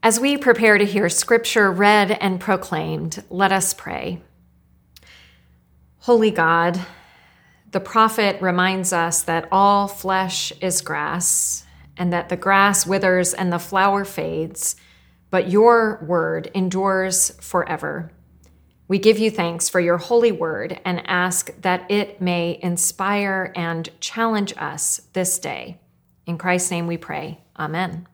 As we prepare to hear scripture read and proclaimed, let us pray. Holy God, the prophet reminds us that all flesh is grass, and that the grass withers and the flower fades, but your word endures forever. We give you thanks for your holy word and ask that it may inspire and challenge us this day. In Christ's name we pray. Amen.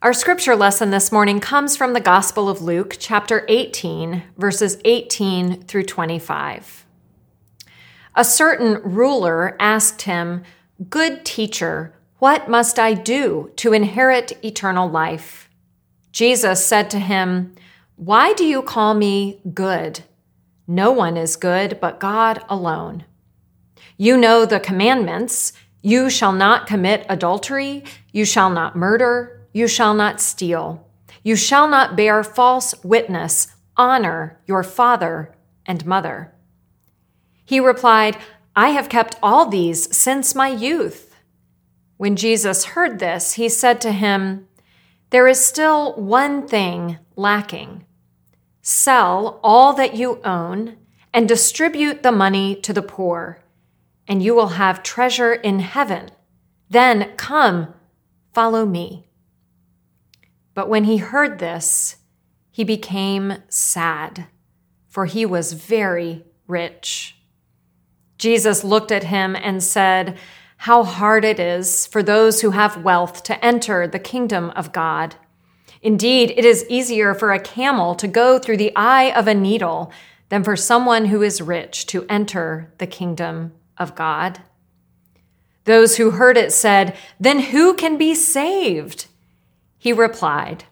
Our scripture lesson this morning comes from the Gospel of Luke, chapter 18, verses 18 through 25. A certain ruler asked him, Good teacher, what must I do to inherit eternal life? Jesus said to him, Why do you call me good? No one is good but God alone. You know the commandments you shall not commit adultery, you shall not murder you shall not steal. You shall not bear false witness. Honor your father and mother. He replied, I have kept all these since my youth. When Jesus heard this, he said to him, There is still one thing lacking. Sell all that you own and distribute the money to the poor, and you will have treasure in heaven. Then come, follow me. But when he heard this, he became sad, for he was very rich. Jesus looked at him and said, How hard it is for those who have wealth to enter the kingdom of God. Indeed, it is easier for a camel to go through the eye of a needle than for someone who is rich to enter the kingdom of God. Those who heard it said, Then who can be saved? He replied,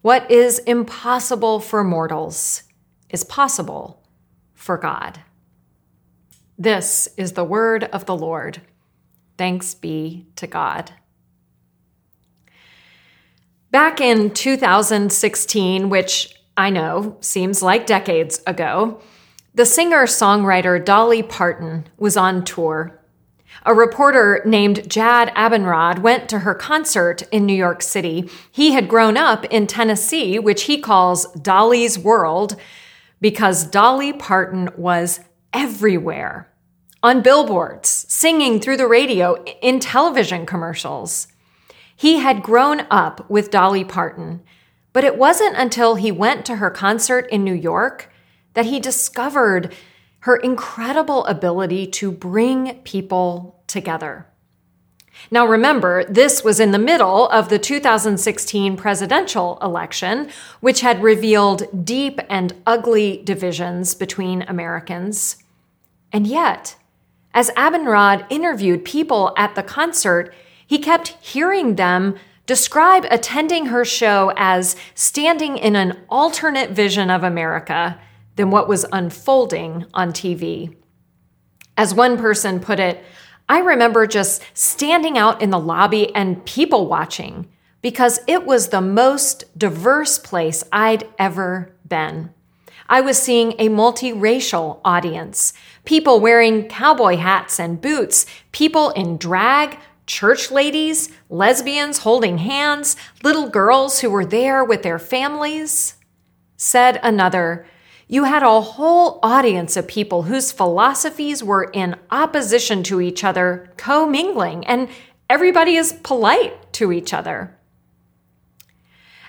What is impossible for mortals is possible for God. This is the word of the Lord. Thanks be to God. Back in 2016, which I know seems like decades ago, the singer songwriter Dolly Parton was on tour a reporter named Jad Abumrad went to her concert in New York City. He had grown up in Tennessee, which he calls Dolly's World, because Dolly Parton was everywhere on billboards, singing through the radio, in television commercials. He had grown up with Dolly Parton, but it wasn't until he went to her concert in New York that he discovered her incredible ability to bring people together. Now, remember, this was in the middle of the 2016 presidential election, which had revealed deep and ugly divisions between Americans. And yet, as Abumrad interviewed people at the concert, he kept hearing them describe attending her show as standing in an alternate vision of America than what was unfolding on TV. As one person put it, I remember just standing out in the lobby and people watching because it was the most diverse place I'd ever been. I was seeing a multiracial audience, people wearing cowboy hats and boots, people in drag, church ladies, lesbians holding hands, little girls who were there with their families. Said another, you had a whole audience of people whose philosophies were in opposition to each other, commingling, and everybody is polite to each other.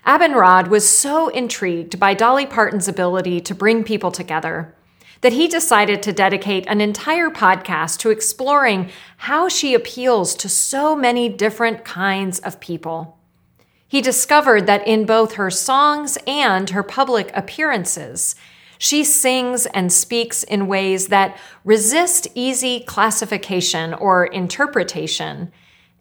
Abumrad was so intrigued by Dolly Parton's ability to bring people together that he decided to dedicate an entire podcast to exploring how she appeals to so many different kinds of people. He discovered that in both her songs and her public appearances, she sings and speaks in ways that resist easy classification or interpretation,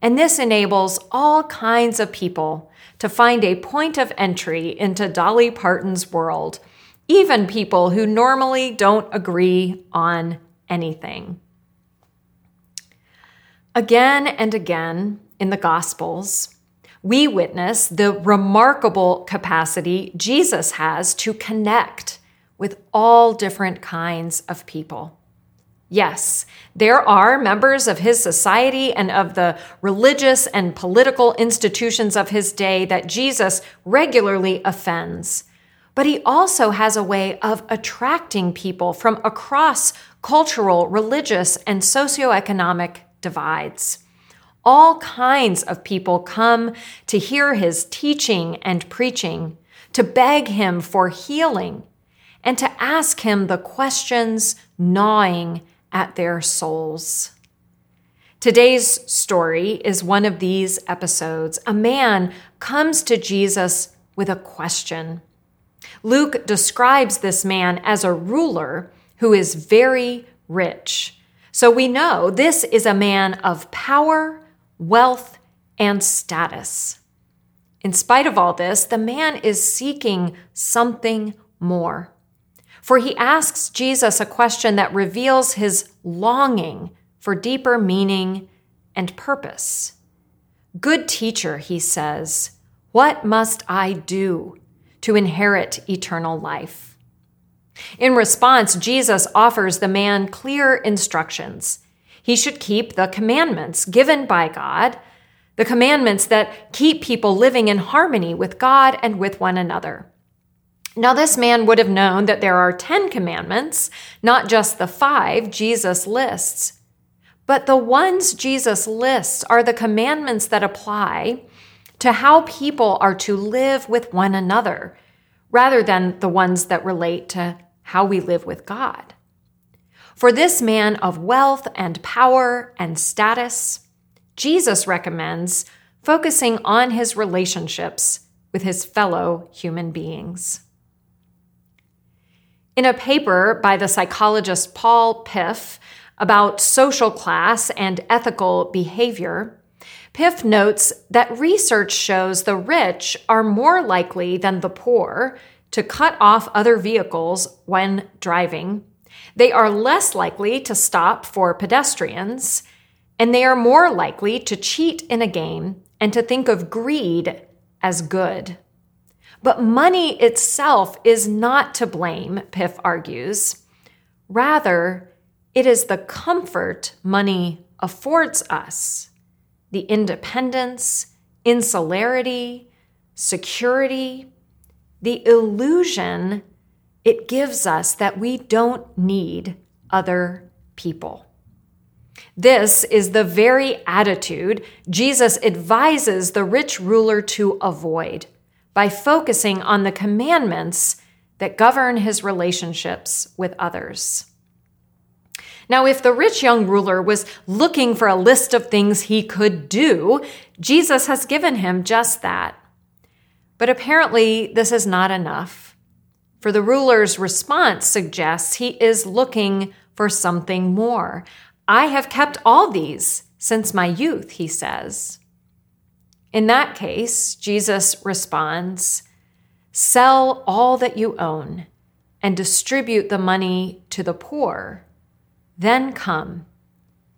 and this enables all kinds of people to find a point of entry into Dolly Parton's world, even people who normally don't agree on anything. Again and again in the Gospels, we witness the remarkable capacity Jesus has to connect with all different kinds of people. Yes, there are members of his society and of the religious and political institutions of his day that Jesus regularly offends. But he also has a way of attracting people from across cultural, religious, and socioeconomic divides. All kinds of people come to hear his teaching and preaching, to beg him for healing, and to ask him the questions gnawing at their souls. Today's story is one of these episodes. A man comes to Jesus with a question. Luke describes this man as a ruler who is very rich. So we know this is a man of power, wealth, and status. In spite of all this, the man is seeking something more. For he asks Jesus a question that reveals his longing for deeper meaning and purpose. Good teacher, he says, what must I do to inherit eternal life? In response, Jesus offers the man clear instructions. He should keep the commandments given by God, the commandments that keep people living in harmony with God and with one another. Now, this man would have known that there are 10 commandments, not just the five Jesus lists. But the ones Jesus lists are the commandments that apply to how people are to live with one another, rather than the ones that relate to how we live with God. For this man of wealth and power and status, Jesus recommends focusing on his relationships with his fellow human beings. In a paper by the psychologist Paul Piff about social class and ethical behavior, Piff notes that research shows the rich are more likely than the poor to cut off other vehicles when driving. They are less likely to stop for pedestrians, and they are more likely to cheat in a game and to think of greed as good. But money itself is not to blame, Piff argues. Rather, it is the comfort money affords us the independence, insularity, security, the illusion it gives us that we don't need other people. This is the very attitude Jesus advises the rich ruler to avoid by focusing on the commandments that govern his relationships with others. Now, if the rich young ruler was looking for a list of things he could do, Jesus has given him just that. But apparently, this is not enough. For the ruler's response suggests he is looking for something more. I have kept all these since my youth, he says. In that case, Jesus responds Sell all that you own and distribute the money to the poor. Then come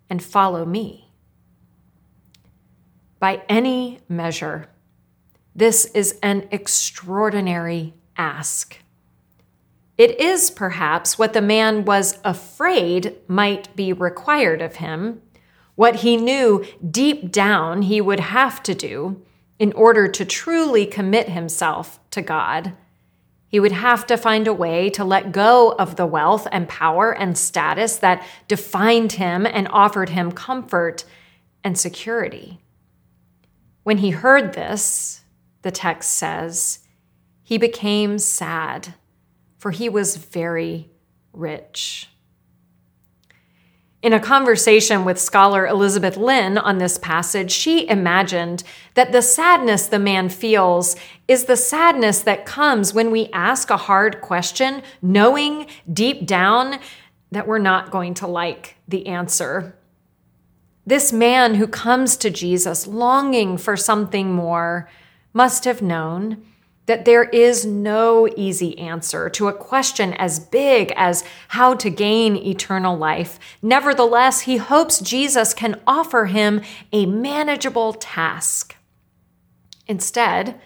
and follow me. By any measure, this is an extraordinary ask. It is perhaps what the man was afraid might be required of him what he knew deep down he would have to do in order to truly commit himself to God. He would have to find a way to let go of the wealth and power and status that defined him and offered him comfort and security. When he heard this, the text says, he became sad, for he was very rich. In a conversation with scholar Elizabeth Lynn on this passage, she imagined that the sadness the man feels is the sadness that comes when we ask a hard question, knowing deep down that we're not going to like the answer. This man who comes to Jesus longing for something more must have known that there is no easy answer to a question as big as how to gain eternal life. Nevertheless, he hopes Jesus can offer him a manageable task. Instead,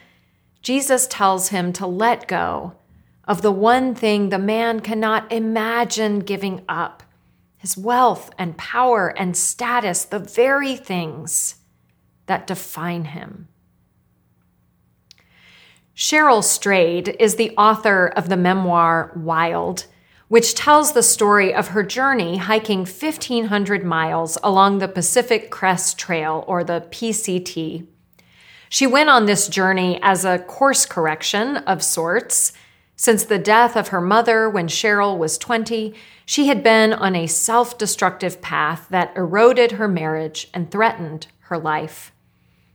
Jesus tells him to let go of the one thing the man cannot imagine giving up his wealth and power and status, the very things that define him. Cheryl Strayed is the author of the memoir Wild, which tells the story of her journey hiking 1,500 miles along the Pacific Crest Trail, or the PCT. She went on this journey as a course correction of sorts. Since the death of her mother when Cheryl was 20, she had been on a self destructive path that eroded her marriage and threatened her life.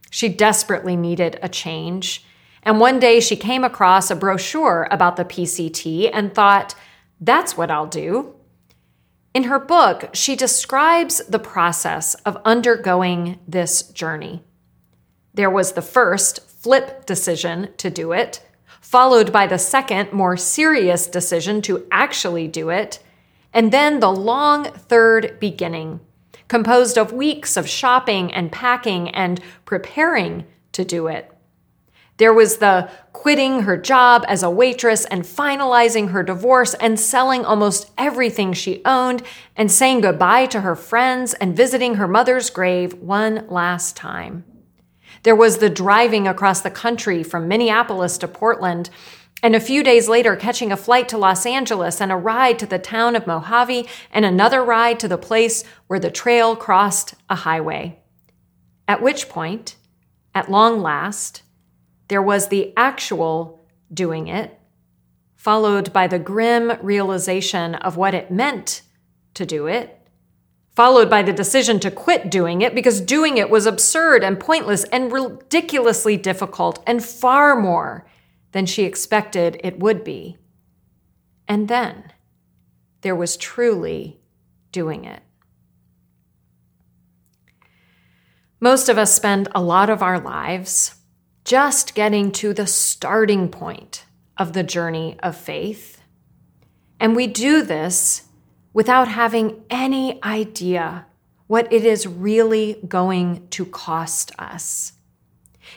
She desperately needed a change. And one day she came across a brochure about the PCT and thought, that's what I'll do. In her book, she describes the process of undergoing this journey. There was the first flip decision to do it, followed by the second, more serious decision to actually do it, and then the long third beginning, composed of weeks of shopping and packing and preparing to do it. There was the quitting her job as a waitress and finalizing her divorce and selling almost everything she owned and saying goodbye to her friends and visiting her mother's grave one last time. There was the driving across the country from Minneapolis to Portland and a few days later catching a flight to Los Angeles and a ride to the town of Mojave and another ride to the place where the trail crossed a highway. At which point, at long last, there was the actual doing it, followed by the grim realization of what it meant to do it, followed by the decision to quit doing it because doing it was absurd and pointless and ridiculously difficult and far more than she expected it would be. And then there was truly doing it. Most of us spend a lot of our lives just getting to the starting point of the journey of faith. And we do this without having any idea what it is really going to cost us.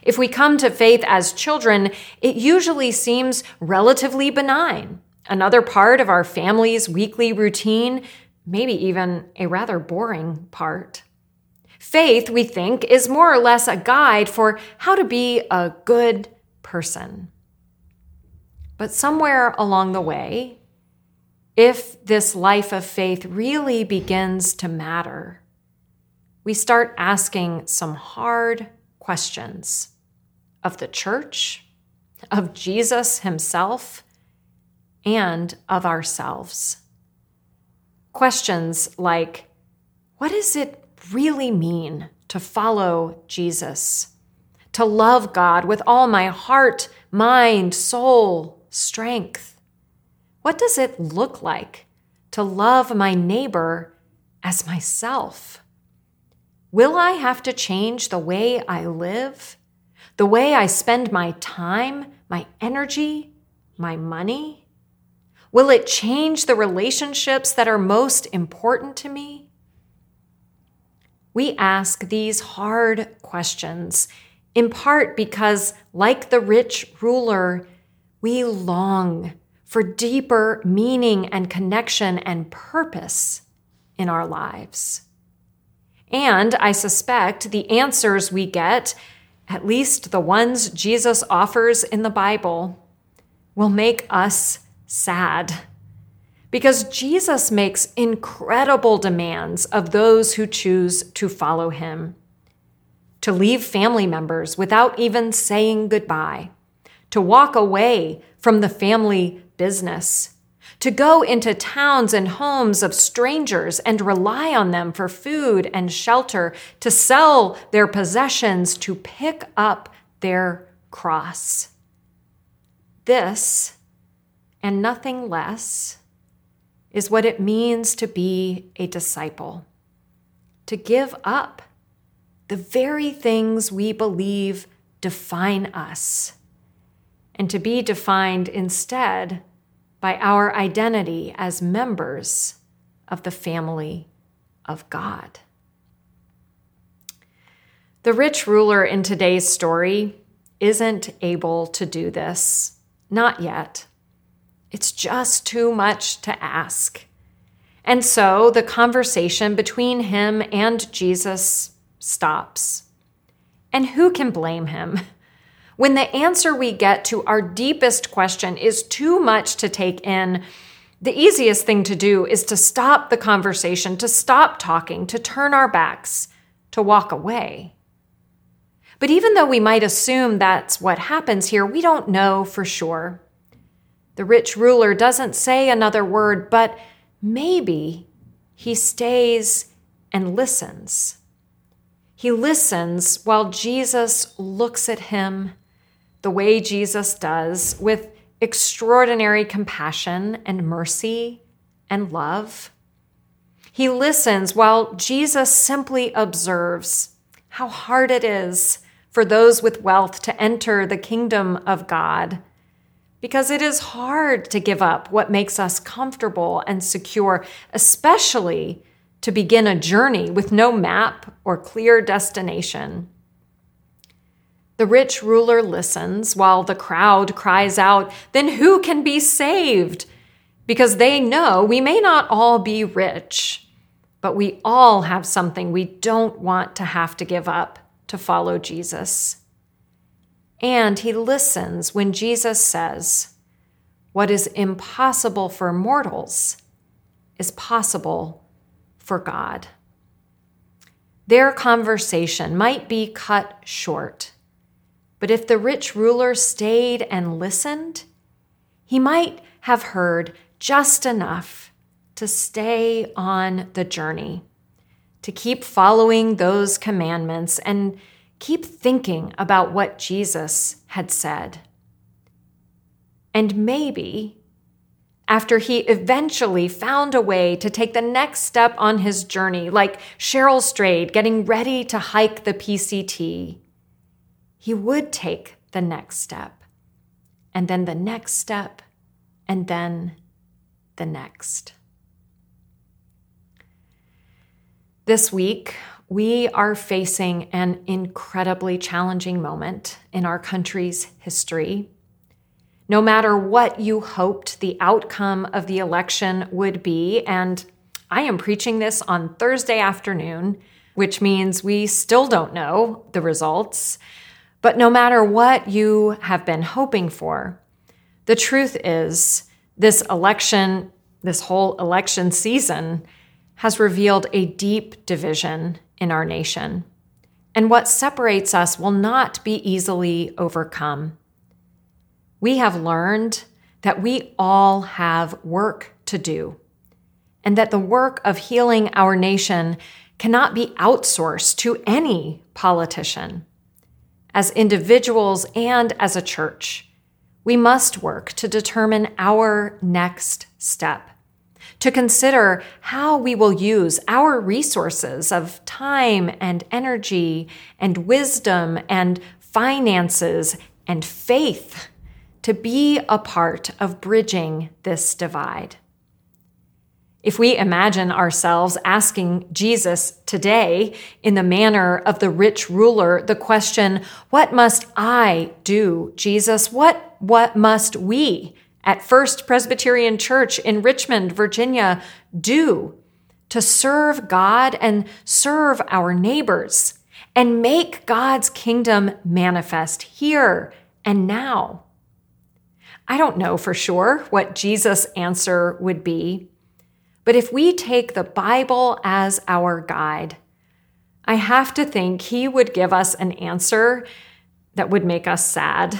If we come to faith as children, it usually seems relatively benign, another part of our family's weekly routine, maybe even a rather boring part. Faith, we think, is more or less a guide for how to be a good person. But somewhere along the way, if this life of faith really begins to matter, we start asking some hard questions of the church, of Jesus himself, and of ourselves. Questions like What is it really mean to follow Jesus? To love God with all my heart, mind, soul, strength? What does it look like to love my neighbor as myself? Will I have to change the way I live, the way I spend my time, my energy, my money? Will it change the relationships that are most important to me? We ask these hard questions in part because, like the rich ruler, we long for deeper meaning and connection and purpose in our lives. And I suspect the answers we get, at least the ones Jesus offers in the Bible, will make us sad because Jesus makes incredible demands of those who choose to follow him. To leave family members without even saying goodbye, to walk away from the family business, to go into towns and homes of strangers and rely on them for food and shelter, to sell their possessions, to pick up their cross. This, and nothing less, is what it means to be a disciple, to give up the very things we believe define us, and to be defined instead by our identity as members of the family of God. The rich ruler in today's story isn't able to do this, not yet. It's just too much to ask. And so the conversation between him and Jesus stops. And who can blame him? When the answer we get to our deepest question is too much to take in, the easiest thing to do is to stop the conversation, to stop talking, to turn our backs, to walk away. But even though we might assume that's what happens here, we don't know for sure. The rich ruler doesn't say another word, but maybe he stays and listens. He listens while Jesus looks at him the way Jesus does with extraordinary compassion and mercy and love. He listens while Jesus simply observes how hard it is for those with wealth to enter the kingdom of God. Because it is hard to give up what makes us comfortable and secure, especially to begin a journey with no map or clear destination. The rich ruler listens while the crowd cries out, Then who can be saved? Because they know we may not all be rich, but we all have something we don't want to have to give up to follow Jesus. And he listens when Jesus says, What is impossible for mortals is possible for God. Their conversation might be cut short, but if the rich ruler stayed and listened, he might have heard just enough to stay on the journey to keep following those commandments and keep thinking about what Jesus had said. And maybe after he eventually found a way to take the next step on his journey, like Cheryl Strayed getting ready to hike the PCT, he would take the next step, and then the next step, and then the next. This week, we are facing an incredibly challenging moment in our country's history. No matter what you hoped the outcome of the election would be, and I am preaching this on Thursday afternoon, which means we still don't know the results. But no matter what you have been hoping for, the truth is this election, this whole election season, has revealed a deep division in our nation. And what separates us will not be easily overcome. We have learned that we all have work to do, and that the work of healing our nation cannot be outsourced to any politician. As individuals and as a church, we must work to determine our next step to consider how we will use our resources of time and energy and wisdom and finances and faith to be a part of bridging this divide. If we imagine ourselves asking Jesus today in the manner of the rich ruler the question, What must I do, Jesus? What, what must we at First Presbyterian Church in Richmond, Virginia, do to serve God and serve our neighbors and make God's kingdom manifest here and now? I don't know for sure what Jesus' answer would be, but if we take the Bible as our guide, I have to think he would give us an answer that would make us sad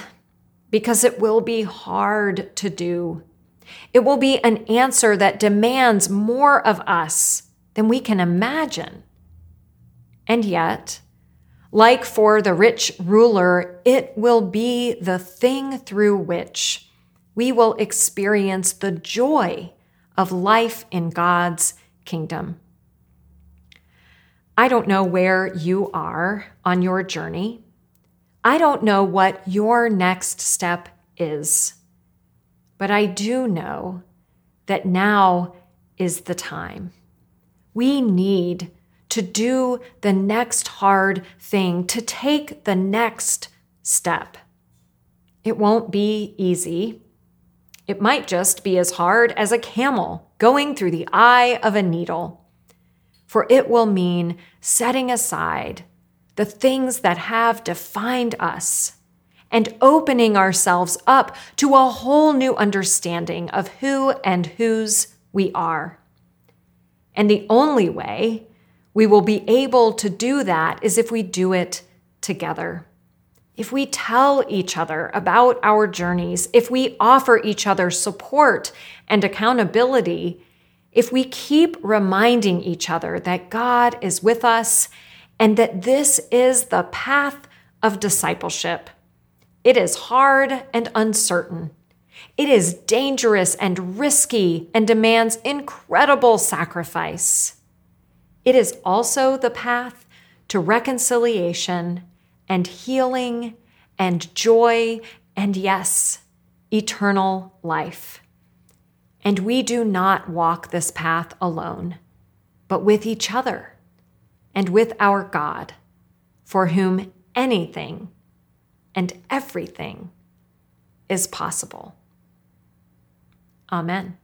because it will be hard to do. It will be an answer that demands more of us than we can imagine. And yet, like for the rich ruler, it will be the thing through which we will experience the joy of life in God's kingdom. I don't know where you are on your journey. I don't know what your next step is, but I do know that now is the time. We need to do the next hard thing, to take the next step. It won't be easy. It might just be as hard as a camel going through the eye of a needle. For it will mean setting aside the things that have defined us and opening ourselves up to a whole new understanding of who and whose we are. And the only way we will be able to do that is if we do it together. If we tell each other about our journeys, if we offer each other support and accountability, if we keep reminding each other that God is with us and that this is the path of discipleship. It is hard and uncertain. It is dangerous and risky and demands incredible sacrifice. It is also the path to reconciliation and healing and joy and, yes, eternal life. And we do not walk this path alone, but with each other and with our God, for whom anything and everything is possible. Amen.